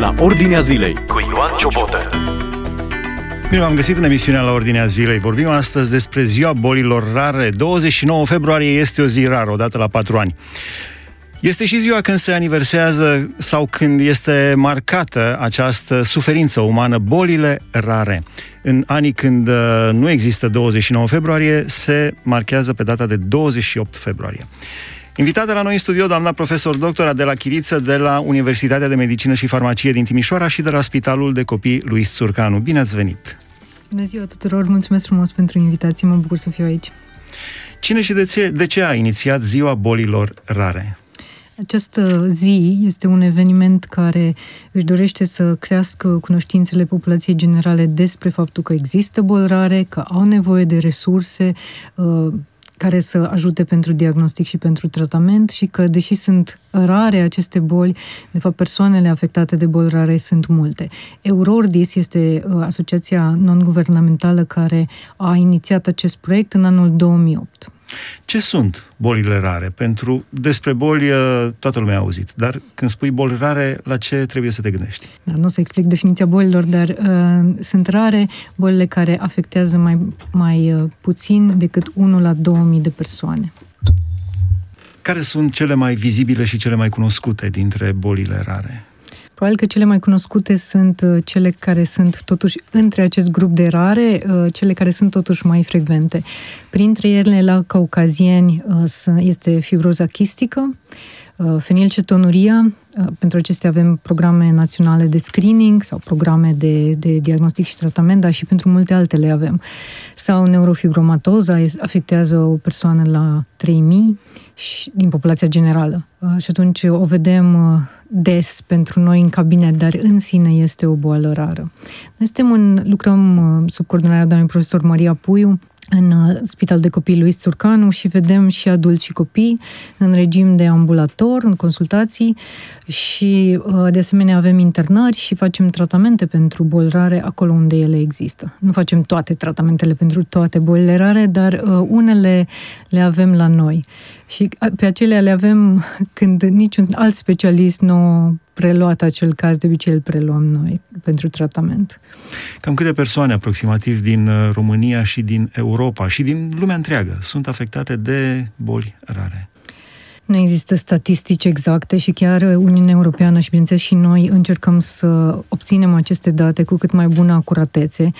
la Ordinea Zilei cu Ioan Ciobotă. Bine v-am găsit în emisiunea la Ordinea Zilei. Vorbim astăzi despre ziua bolilor rare. 29 februarie este o zi rară, odată la patru ani. Este și ziua când se aniversează sau când este marcată această suferință umană, bolile rare. În anii când uh, nu există 29 februarie, se marchează pe data de 28 februarie. Invitată la noi în studio, doamna profesor doctor Adela Chiriță de la Universitatea de Medicină și Farmacie din Timișoara și de la Spitalul de Copii Luis Țurcanu. Bine ați venit! Bună ziua tuturor, mulțumesc frumos pentru invitație, mă bucur să fiu aici. Cine și de ce, de ce a inițiat Ziua Bolilor Rare? Această zi este un eveniment care își dorește să crească cunoștințele populației generale despre faptul că există boli rare, că au nevoie de resurse uh, care să ajute pentru diagnostic și pentru tratament și că, deși sunt rare aceste boli, de fapt persoanele afectate de boli rare sunt multe. Eurordis este uh, asociația non-guvernamentală care a inițiat acest proiect în anul 2008. Ce sunt bolile rare? Pentru despre boli uh, toată lumea a auzit, dar când spui boli rare, la ce trebuie să te gândești? Da, nu o să explic definiția bolilor, dar uh, sunt rare bolile care afectează mai, mai uh, puțin decât 1 la 2000 de persoane. Care sunt cele mai vizibile și cele mai cunoscute dintre bolile rare? Probabil că cele mai cunoscute sunt uh, cele care sunt totuși între acest grup de rare, uh, cele care sunt totuși mai frecvente. Printre ele, la caucazieni, uh, este fibroza chistică, fenilcetonuria, pentru acestea avem programe naționale de screening sau programe de, de diagnostic și tratament, dar și pentru multe altele avem. Sau neurofibromatoza afectează o persoană la 3000 și, din populația generală. Și atunci o vedem des pentru noi în cabinet, dar în sine este o boală rară. Noi suntem în, lucrăm sub coordonarea doamnei profesor Maria Puiu în uh, Spital de Copii Luis Țurcanu și vedem și adulți și copii în regim de ambulator, în consultații și uh, de asemenea avem internări și facem tratamente pentru boli rare acolo unde ele există. Nu facem toate tratamentele pentru toate bolile rare, dar uh, unele le avem la noi. Și pe acelea le avem când niciun alt specialist nu preluat acel caz, de obicei îl preluăm noi pentru tratament. Cam câte persoane aproximativ din uh, România și din Europa și din lumea întreagă sunt afectate de boli rare? Nu există statistici exacte și chiar Uniunea Europeană și, bineînțeles, și noi încercăm să obținem aceste date cu cât mai bună acuratețe,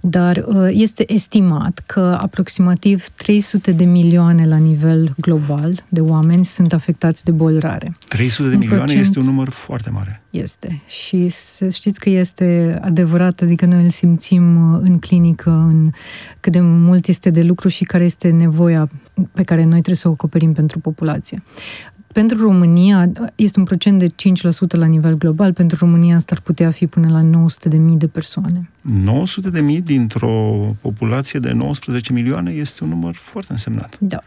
dar uh, este estimat că aproximativ 300 de milioane la nivel global de oameni sunt afectați de boli rare. 300 de un milioane procent este un număr foarte mare. Este. Și să știți că este adevărat, adică noi îl simțim uh, în clinică, în cât de mult este de lucru și care este nevoia pe care noi trebuie să o acoperim pentru populație. Pentru România este un procent de 5% la nivel global, pentru România asta ar putea fi până la 900.000 de persoane. 900.000 dintr-o populație de 19 milioane este un număr foarte însemnat. Da.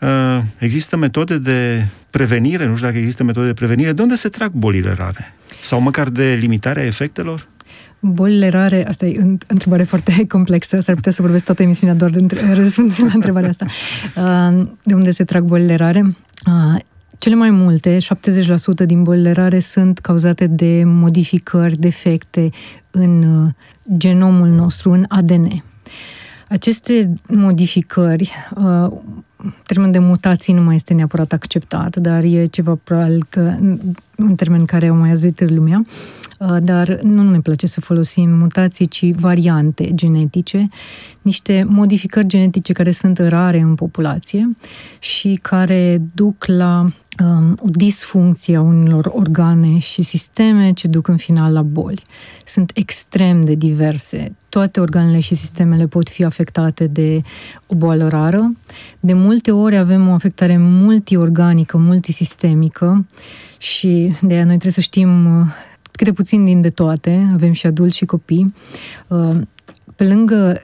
Uh, există metode de prevenire, nu știu dacă există metode de prevenire. De unde se trag bolile rare? Sau măcar de limitarea efectelor? Bolile rare, asta e o întrebare foarte complexă, s-ar putea să vorbesc toată emisiunea doar de răspuns la întrebarea asta. Uh, de unde se trag bolile rare? Uh, cele mai multe, 70% din bolile rare, sunt cauzate de modificări, defecte în uh, genomul nostru, în ADN. Aceste modificări, termenul de mutații nu mai este neapărat acceptat, dar e ceva probabil că un termen care au mai auzit lumea, uh, dar nu ne place să folosim mutații, ci variante genetice, niște modificări genetice care sunt rare în populație și care duc la um, o disfuncție a unor organe și sisteme ce duc în final la boli. Sunt extrem de diverse. Toate organele și sistemele pot fi afectate de o boală rară. De multe ori avem o afectare multiorganică, multisistemică și de aia noi trebuie să știm uh, câte puțin din de toate, avem și adulți și copii. Uh, pe lângă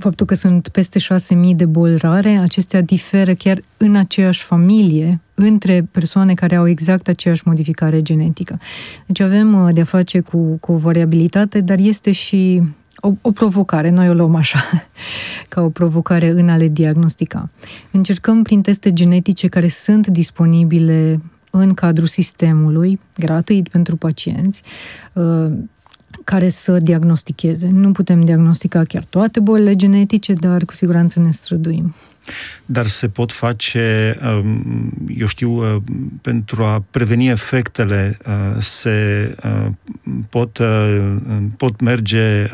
faptul că sunt peste 6.000 de boli rare, acestea diferă chiar în aceeași familie, între persoane care au exact aceeași modificare genetică. Deci avem uh, de-a face cu, cu o variabilitate, dar este și o, o provocare, noi o luăm așa, ca o provocare în a le diagnostica. Încercăm prin teste genetice care sunt disponibile în cadrul sistemului, gratuit pentru pacienți, uh, care să diagnosticheze. Nu putem diagnostica chiar toate bolile genetice, dar cu siguranță ne străduim. Dar se pot face, um, eu știu, uh, pentru a preveni efectele, uh, se uh, pot, pot merge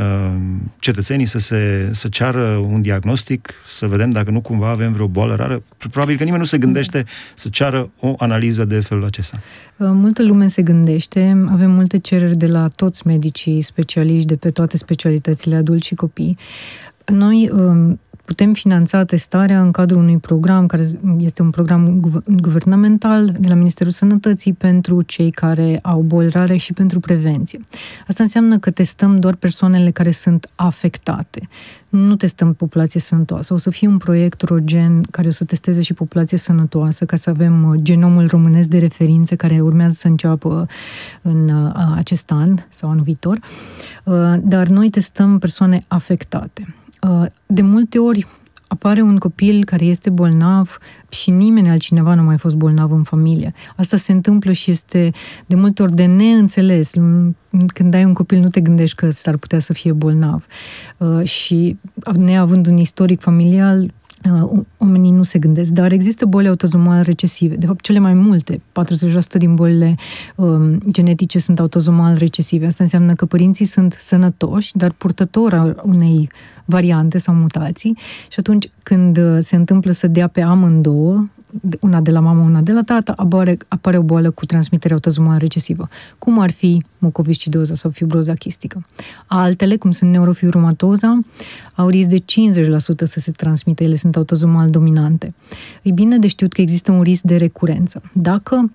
cetățenii să se să ceară un diagnostic, să vedem dacă nu cumva avem vreo boală rară. Probabil că nimeni nu se gândește să ceară o analiză de felul acesta. Multă lume se gândește, avem multe cereri de la toți medicii specialiști de pe toate specialitățile adulți și copii. Noi um, putem finanța testarea în cadrul unui program care este un program guvernamental de la Ministerul Sănătății pentru cei care au boli rare și pentru prevenție. Asta înseamnă că testăm doar persoanele care sunt afectate. Nu testăm populație sănătoasă. O să fie un proiect rogen care o să testeze și populație sănătoasă ca să avem uh, genomul românesc de referință care urmează să înceapă în uh, acest an sau anul viitor. Uh, dar noi testăm persoane afectate. Uh, de multe ori apare un copil care este bolnav și nimeni altcineva nu a mai fost bolnav în familie. Asta se întâmplă și este de multe ori de neînțeles. Când ai un copil nu te gândești că s-ar putea să fie bolnav. Uh, și neavând un istoric familial, Uh, oamenii nu se gândesc, dar există boli autozomale recesive. De fapt, cele mai multe, 40% din bolile um, genetice sunt autozomal recesive. Asta înseamnă că părinții sunt sănătoși, dar purtători unei variante sau mutații și atunci când uh, se întâmplă să dea pe amândouă, una de la mamă, una de la tată, apare, apare o boală cu transmitere autozomală recesivă, cum ar fi mucoviscidoza sau fibroza chistică. Altele, cum sunt neurofibromatoza, au risc de 50% să se transmită, ele sunt autozomal dominante. E bine de știut că există un risc de recurență. Dacă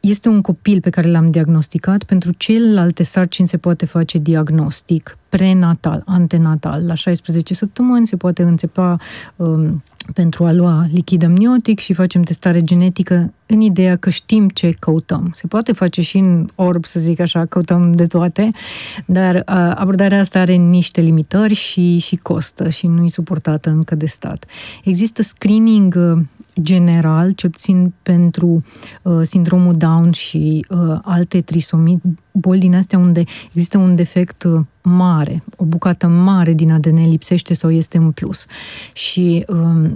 este un copil pe care l-am diagnosticat, pentru celelalte sarcini se poate face diagnostic prenatal, antenatal. La 16 săptămâni se poate înțepa um, pentru a lua lichid amniotic și facem testare genetică în ideea că știm ce căutăm. Se poate face și în orb, să zic așa, căutăm de toate, dar uh, abordarea asta are niște limitări și, și costă și nu e suportată încă de stat. Există screening uh, general, ce puțin pentru uh, sindromul Down și uh, alte trisomii, boli din astea unde există un defect uh, mare, o bucată mare din ADN lipsește sau este în plus. Și uh,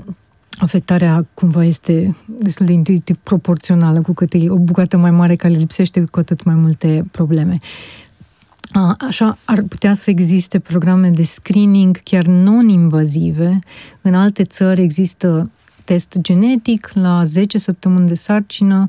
afectarea cumva este destul de intuitiv proporțională cu cât e o bucată mai mare care lipsește, cu atât mai multe probleme. Așa ar putea să existe programe de screening chiar non-invazive. În alte țări există test genetic la 10 săptămâni de sarcină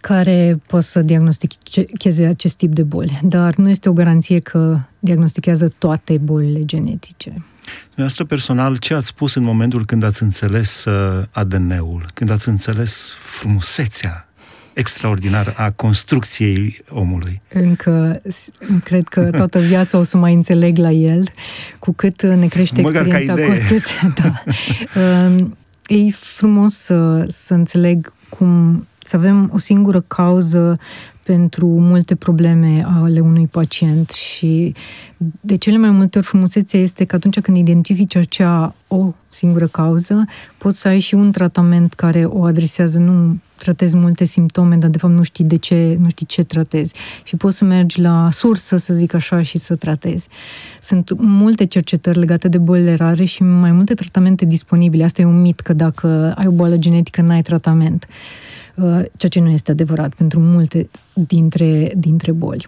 care poate să diagnosticheze acest tip de boli, dar nu este o garanție că diagnostichează toate bolile genetice. Dumneavoastră personal, ce ați spus în momentul când ați înțeles uh, ADN-ul, când ați înțeles frumusețea extraordinară a construcției omului? Încă cred că toată viața o să mai înțeleg la el, cu cât ne crește Măcar experiența, cu atât. Da. Um, e frumos să, să înțeleg cum să avem o singură cauză pentru multe probleme ale unui pacient și de cele mai multe ori frumusețea este că atunci când identifici acea o singură cauză, poți să ai și un tratament care o adresează, nu tratezi multe simptome, dar de fapt nu știi de ce, nu știi ce tratezi. Și poți să mergi la sursă, să zic așa, și să tratezi. Sunt multe cercetări legate de bolile rare și mai multe tratamente disponibile. Asta e un mit, că dacă ai o boală genetică, n-ai tratament. Uh, ceea ce nu este adevărat pentru multe dintre, dintre boli.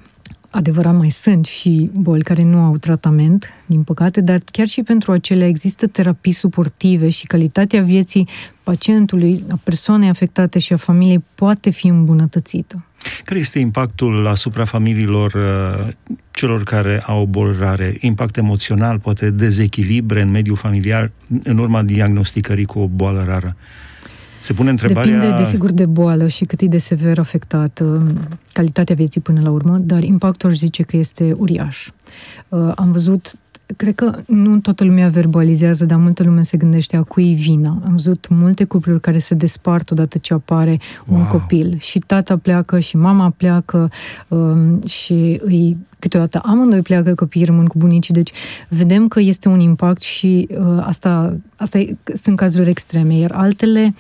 Adevărat, mai sunt și boli care nu au tratament, din păcate, dar chiar și pentru acelea există terapii suportive și calitatea vieții pacientului, a persoanei afectate și a familiei poate fi îmbunătățită. Care este impactul asupra familiilor uh, celor care au boli rare? Impact emoțional, poate dezechilibre în mediul familiar în urma diagnosticării cu o boală rară? Se pune întrebarea... Depinde, desigur, de boală și cât e de sever afectată calitatea vieții până la urmă, dar impactul aș zice că este uriaș. Uh, am văzut cred că nu toată lumea verbalizează, dar multă lume se gândește a cui vina. Am văzut multe cupluri care se despart odată ce apare wow. un copil și tata pleacă și mama pleacă um, și îi câteodată amândoi pleacă, copiii rămân cu bunicii, deci vedem că este un impact și uh, asta, asta e, sunt cazuri extreme, iar altele,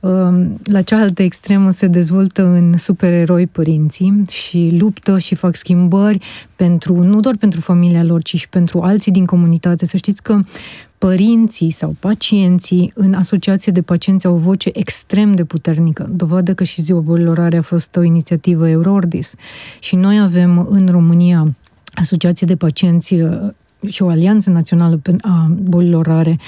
uh, la cealaltă extremă se dezvoltă în supereroi părinții și luptă și fac schimbări pentru, nu doar pentru familia lor, ci și pentru alții din comunitate. Să știți că părinții sau pacienții în asociație de pacienți au o voce extrem de puternică. Dovadă că și Ziua Bolilor Rare a fost o inițiativă Euroordis. Și noi avem în România asociație de pacienți uh, și o alianță națională a bolilor rare,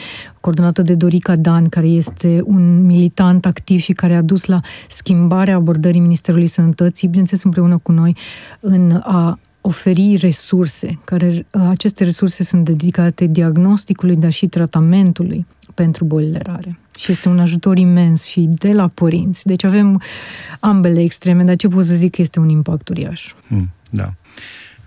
coordonată de Dorica Dan, care este un militant activ și care a dus la schimbarea abordării Ministerului Sănătății, bineînțeles împreună cu noi, în a oferi resurse, care uh, aceste resurse sunt dedicate diagnosticului, dar și tratamentului pentru bolile rare. Și este un ajutor imens și de la părinți. Deci avem ambele extreme, dar ce pot să zic că este un impact uriaș. Hmm, da.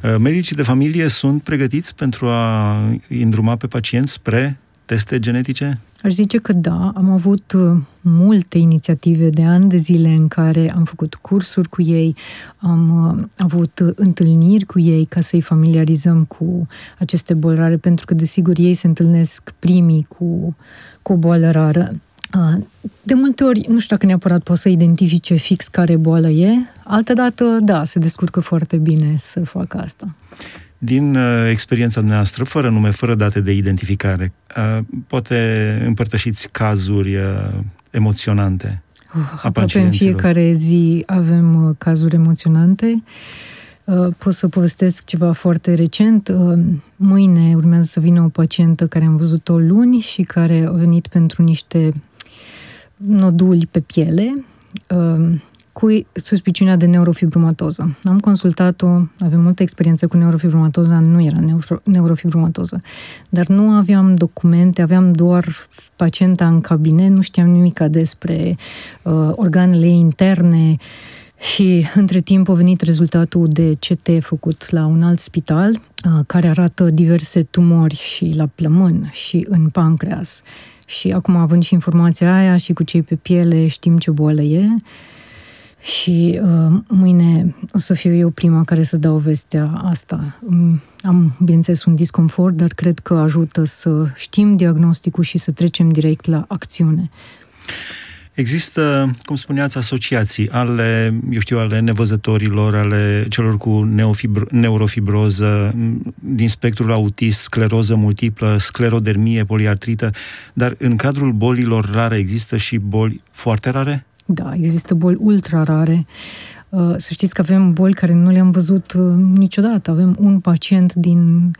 Uh, medicii de familie sunt pregătiți pentru a îndruma pe pacienți spre teste genetice? Aș zice că da, am avut uh, multe inițiative de ani de zile în care am făcut cursuri cu ei, am uh, avut uh, întâlniri cu ei ca să-i familiarizăm cu aceste boli rare, pentru că, desigur, ei se întâlnesc primii cu, cu o boală rară. De multe ori, nu știu dacă neapărat poți să identifice fix care boală e, altădată, da, se descurcă foarte bine să facă asta. Din uh, experiența noastră, fără nume, fără date de identificare, uh, poate împărtășiți cazuri uh, emoționante uh, Aproape în fiecare zi avem uh, cazuri emoționante. Uh, pot să povestesc ceva foarte recent. Uh, mâine urmează să vină o pacientă care am văzut-o luni și care a venit pentru niște noduli pe piele. Uh, cu suspiciunea de neurofibromatoză. Am consultat-o, avem multă experiență cu neurofibromatoză, nu era neuro, neurofibromatoză, dar nu aveam documente, aveam doar pacienta în cabinet, nu știam nimic despre uh, organele interne și între timp a venit rezultatul de CT făcut la un alt spital, uh, care arată diverse tumori și la plămân și în pancreas. Și acum, având și informația aia și cu cei pe piele, știm ce boală e, și uh, mâine o să fiu eu prima care să dau vestea asta. Mm, am, bineînțeles, un disconfort, dar cred că ajută să știm diagnosticul și să trecem direct la acțiune. Există, cum spuneați, asociații ale, eu știu, ale nevăzătorilor, ale celor cu neofibro- neurofibroză, din spectrul autist, scleroză multiplă, sclerodermie, poliartrită, dar în cadrul bolilor rare există și boli foarte rare? Da, există boli ultra rare. Uh, să știți că avem boli care nu le-am văzut uh, niciodată. Avem un pacient din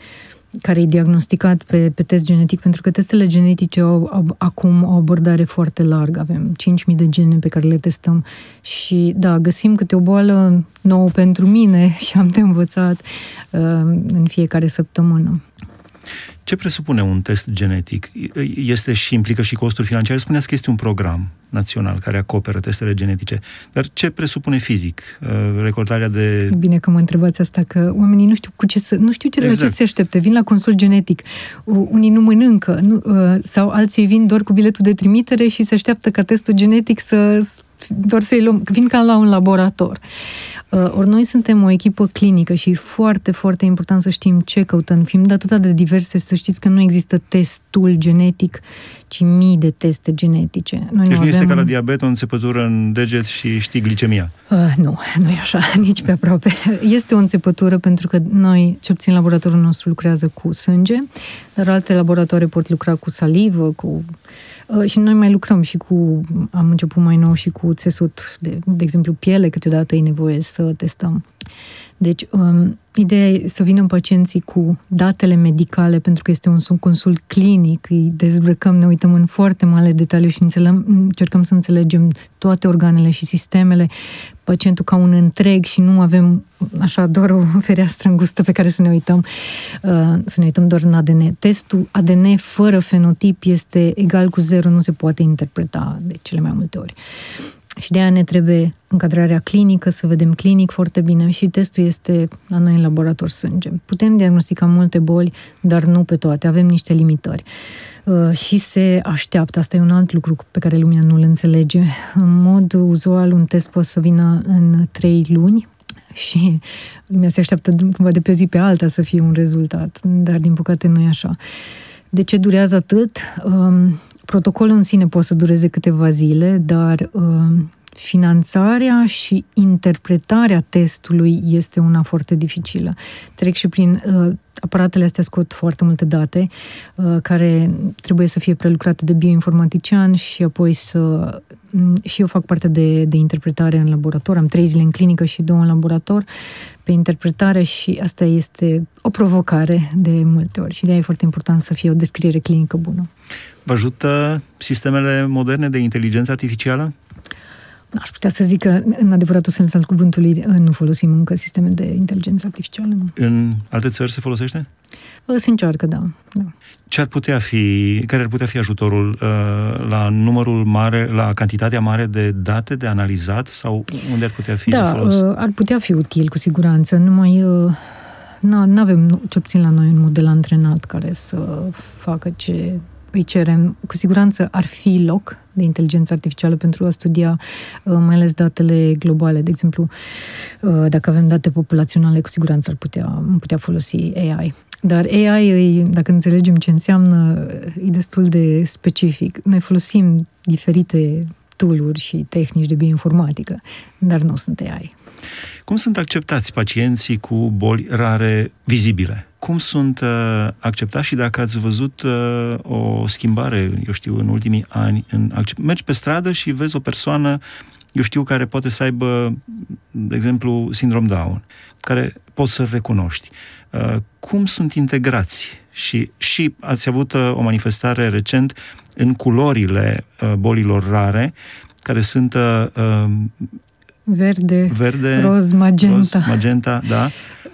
care e diagnosticat pe, pe test genetic, pentru că testele genetice au, au acum o abordare foarte largă. Avem 5.000 de gene pe care le testăm și, da, găsim câte o boală nouă pentru mine și am de învățat uh, în fiecare săptămână. Ce presupune un test genetic? Este și implică și costuri financiare? Spuneați că este un program național care acoperă testele genetice. Dar ce presupune fizic? Uh, recordarea de... Bine că mă întrebați asta, că oamenii nu știu cu ce să, nu știu ce, exact. la ce exact. se aștepte. Vin la consult genetic, unii nu mănâncă, nu, uh, sau alții vin doar cu biletul de trimitere și se așteaptă ca testul genetic să doar să-i luăm, vin ca la un laborator. Uh, ori noi suntem o echipă clinică și e foarte, foarte important să știm ce căutăm. Fiind de atât de diverse, să știți că nu există testul genetic, ci mii de teste genetice. Noi deci nu, avem... este ca la diabet, o înțepătură în deget și știi glicemia? Uh, nu, nu e așa, nici pe aproape. Este o înțepătură pentru că noi, ce obțin laboratorul nostru, lucrează cu sânge, dar alte laboratoare pot lucra cu salivă, cu Uh, și noi mai lucrăm și cu, am început mai nou și cu țesut, de, de exemplu piele, câteodată e nevoie să testăm. Deci, um, ideea e să vină pacienții cu datele medicale, pentru că este un consult clinic, îi dezbrăcăm, ne uităm în foarte mare detaliu și înțelegem, încercăm să înțelegem toate organele și sistemele, pacientul ca un întreg și nu avem așa doar o fereastră îngustă pe care să ne uităm, uh, să ne uităm doar în ADN. Testul ADN fără fenotip este egal cu zero, nu se poate interpreta de cele mai multe ori. Și de aia ne trebuie încadrarea clinică, să vedem clinic foarte bine și testul este la noi în laborator sânge. Putem diagnostica multe boli, dar nu pe toate, avem niște limitări. Uh, și se așteaptă, asta e un alt lucru pe care lumea nu-l înțelege. În mod uzual, un test poate să vină în trei luni, și lumea se așteaptă cumva de pe zi pe alta să fie un rezultat, dar din păcate nu e așa. De ce durează atât? Um, protocolul în sine poate să dureze câteva zile, dar um, finanțarea și interpretarea testului este una foarte dificilă. Trec și prin uh, aparatele astea scot foarte multe date uh, care trebuie să fie prelucrate de bioinformatician și apoi să mm, și eu fac parte de, de interpretare în laborator, am trei zile în clinică și două în laborator pe interpretare și asta este o provocare de multe ori și de aia e foarte important să fie o descriere clinică bună. Vă ajută sistemele moderne de inteligență artificială? Aș putea să zic că, în adevăratul sens al cuvântului, nu folosim încă sisteme de inteligență artificială. Nu. În alte țări se folosește? Se încearcă, da. da. Ce ar putea fi, care ar putea fi ajutorul uh, la numărul mare, la cantitatea mare de date de analizat sau unde ar putea fi da, de folos? Uh, ar putea fi util, cu siguranță. Numai uh, nu avem, ce puțin la noi, un model antrenat care să facă ce îi cerem, cu siguranță ar fi loc de inteligență artificială pentru a studia uh, mai ales datele globale. De exemplu, uh, dacă avem date populaționale, cu siguranță ar putea, putea folosi AI. Dar AI, dacă înțelegem ce înseamnă, e destul de specific. Noi folosim diferite tooluri și tehnici de bioinformatică, dar nu sunt AI. Cum sunt acceptați pacienții cu boli rare vizibile? Cum sunt uh, acceptați și dacă ați văzut uh, o schimbare, eu știu, în ultimii ani? În accept... Mergi pe stradă și vezi o persoană, eu știu, care poate să aibă, de exemplu, sindrom Down, care poți să-l recunoști. Uh, cum sunt integrați? Și, și ați avut uh, o manifestare recent în culorile uh, bolilor rare, care sunt uh, uh Verde, verde roz, magenta. Roz, magenta, da.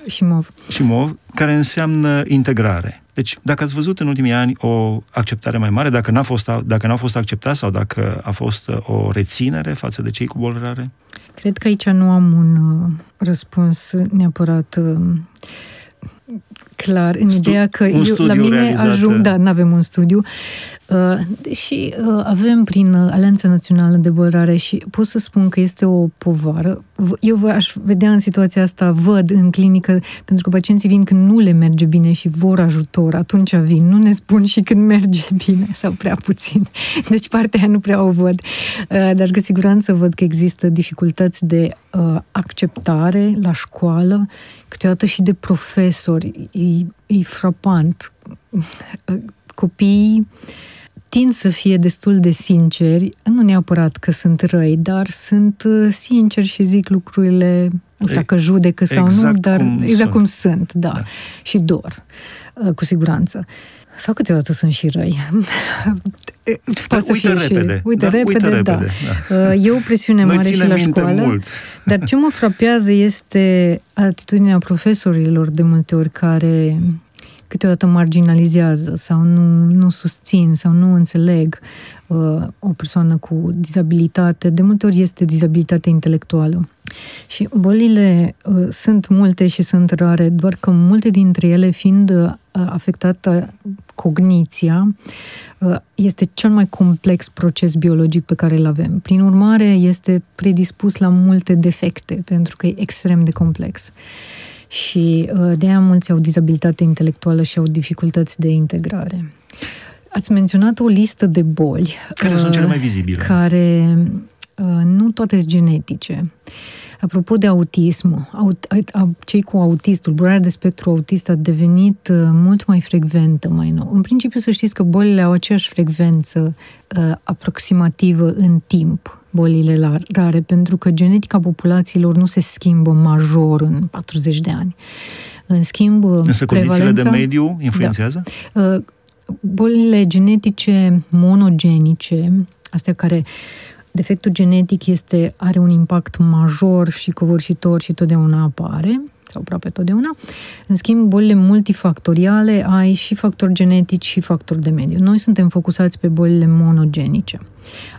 și mov. Și mov, care înseamnă integrare. Deci, dacă ați văzut în ultimii ani o acceptare mai mare, dacă n-a fost, dacă n-a fost acceptat sau dacă a fost uh, o reținere față de cei cu boli rare? Cred că aici nu am un uh, răspuns neapărat uh, clar, în Stu- ideea că eu, la mine realizat... ajung, da, nu avem un studiu, uh, și uh, avem prin uh, Alianța Națională de Bălrare și pot să spun că este o povară. Eu vă aș vedea în situația asta, văd în clinică, pentru că pacienții vin când nu le merge bine și vor ajutor, atunci vin. Nu ne spun și când merge bine sau prea puțin. Deci partea aia nu prea o văd. Uh, dar cu siguranță văd că există dificultăți de uh, acceptare la școală, câteodată și de profesori. E, e frapant. Copiii tind să fie destul de sinceri, nu neapărat că sunt răi, dar sunt uh, sinceri și zic lucrurile, nu știu dacă judecă sau exact nu, dar cum exact sunt. cum sunt, da. da. Și dor, uh, cu siguranță. Sau câteodată sunt și răi. Poate să fie repede. Și, uite, da? repede, uite da. repede, da. Uh, e o presiune Noi mare și la școală. Mult. Dar ce mă frapează este atitudinea profesorilor de multe ori care câteodată marginalizează sau nu, nu susțin sau nu înțeleg uh, o persoană cu dizabilitate. De multe ori este dizabilitate intelectuală. Și bolile uh, sunt multe și sunt rare, doar că multe dintre ele fiind uh, afectată cogniția, uh, este cel mai complex proces biologic pe care îl avem. Prin urmare, este predispus la multe defecte, pentru că e extrem de complex și uh, de aia mulți au dizabilitate intelectuală și au dificultăți de integrare. Ați menționat o listă de boli. Care sunt cele mai vizibile? Uh, care uh, nu toate sunt genetice. Apropo de autism, cei cu autism, tulburarea de spectru autist a devenit mult mai frecventă mai nou. În principiu să știți că bolile au aceeași frecvență aproximativă în timp bolile rare, pentru că genetica populațiilor nu se schimbă major în 40 de ani. În schimb, Însă condițiile de mediu influențează? Da. Uh, bolile genetice monogenice, astea care defectul genetic este, are un impact major și covârșitor și totdeauna apare, sau aproape totdeauna. În schimb, bolile multifactoriale ai și factori genetici și factori de mediu. Noi suntem focusați pe bolile monogenice.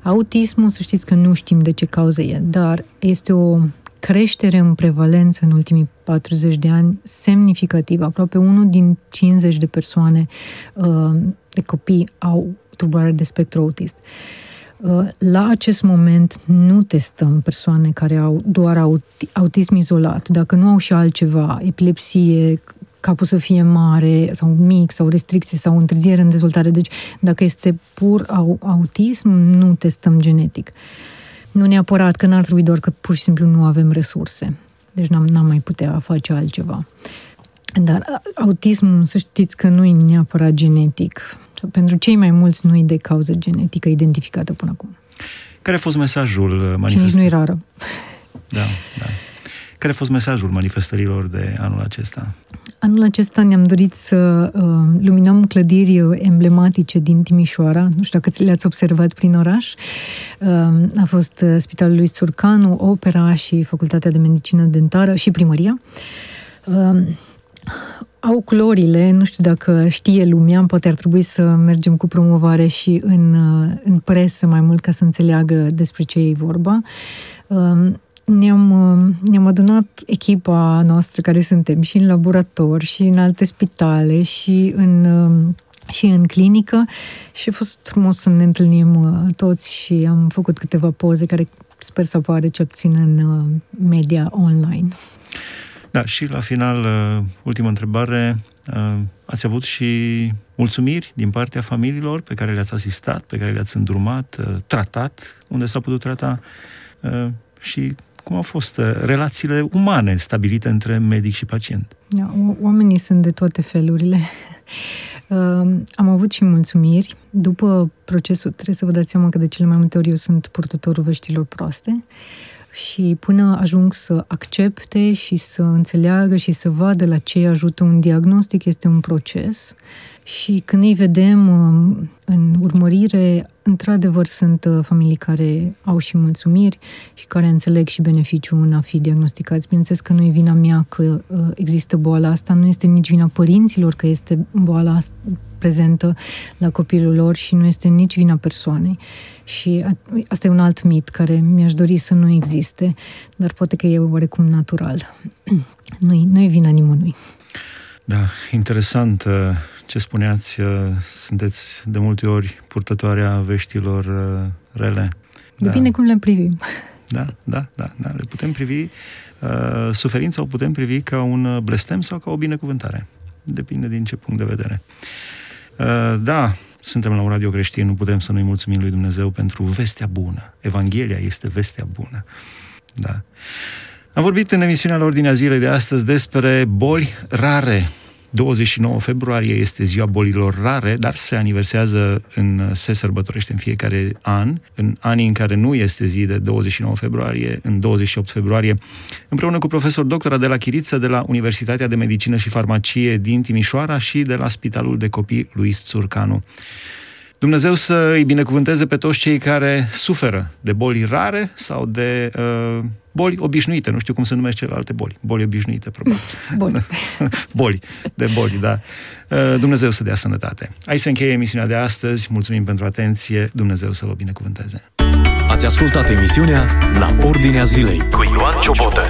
Autismul, să știți că nu știm de ce cauză e, dar este o creștere în prevalență în ultimii 40 de ani semnificativă. Aproape unul din 50 de persoane, uh, de copii, au tulburare de spectru autist. Uh, la acest moment nu testăm persoane care au doar autism izolat. Dacă nu au și altceva, epilepsie, capul să fie mare sau mic sau restricție sau întârziere în dezvoltare. Deci dacă este pur autism, nu testăm genetic. Nu neapărat că n-ar trebui doar că pur și simplu nu avem resurse. Deci n-am, n-am mai putea face altceva. Dar autismul, să știți că nu e neapărat genetic. Pentru cei mai mulți nu e de cauză genetică identificată până acum. Care a fost mesajul manifestat? Și nici nu e rară. Da, da. Care a fost mesajul manifestărilor de anul acesta? Anul acesta ne-am dorit să uh, luminăm clădiri emblematice din Timișoara. Nu știu dacă le-ați observat prin oraș. Uh, a fost uh, Spitalul lui Țurcanu, Opera și Facultatea de Medicină Dentară și Primăria. Uh, au culorile, nu știu dacă știe lumea, poate ar trebui să mergem cu promovare și în, uh, în presă mai mult ca să înțeleagă despre ce e vorba. Uh, ne-am, uh, ne-am adunat echipa noastră care suntem și în laborator, și în alte spitale, și în, uh, și în clinică și a fost frumos să ne întâlnim uh, toți și am făcut câteva poze care sper să apară ce puțin în media online. Da, și la final, ultima întrebare, ați avut și mulțumiri din partea familiilor pe care le-ați asistat, pe care le-ați îndrumat, tratat, unde s-a putut trata și cum au fost uh, relațiile umane stabilite între medic și pacient. Da, oamenii sunt de toate felurile. Uh, am avut și mulțumiri. După procesul, trebuie să vă dați seama că de cele mai multe ori eu sunt purtătorul veștilor proaste și până ajung să accepte și să înțeleagă și să vadă la ce ajută un diagnostic, este un proces. Și când îi vedem uh, în urmărire, într-adevăr sunt uh, familii care au și mulțumiri și care înțeleg și beneficiul în a fi diagnosticați. Bineînțeles că nu e vina mea că uh, există boala asta, nu este nici vina părinților că este boala asta prezentă la copilul lor și nu este nici vina persoanei. Și asta e un alt mit care mi-aș dori să nu existe, dar poate că e oarecum natural. Nu-i, nu e vina nimănui. Da, interesant ce spuneați, uh, sunteți de multe ori purtătoarea veștilor uh, rele. Depinde da. cum le privim. Da, da, da, da. Le putem privi, uh, suferința o putem privi ca un blestem sau ca o binecuvântare. Depinde din ce punct de vedere. Uh, da, suntem la un radio creștin, nu putem să nu-i mulțumim lui Dumnezeu pentru vestea bună. Evanghelia este vestea bună. Da. Am vorbit în emisiunea la Ordinea Zilei de astăzi despre boli rare, 29 februarie este ziua bolilor rare, dar se aniversează în, se sărbătorește în fiecare an, în anii în care nu este zi de 29 februarie, în 28 februarie, împreună cu profesor dr. Adela Chiriță de la Universitatea de Medicină și Farmacie din Timișoara și de la Spitalul de Copii Luis Țurcanu. Dumnezeu să îi binecuvânteze pe toți cei care suferă de boli rare sau de uh, boli obișnuite, nu știu cum se numesc celelalte boli. Boli obișnuite, probabil. boli. boli, de boli, da. Uh, Dumnezeu să dea sănătate. Aici se încheie emisiunea de astăzi. Mulțumim pentru atenție. Dumnezeu să vă binecuvânteze. Ați ascultat emisiunea La Ordinea Zilei cu Ioan Ciobotă.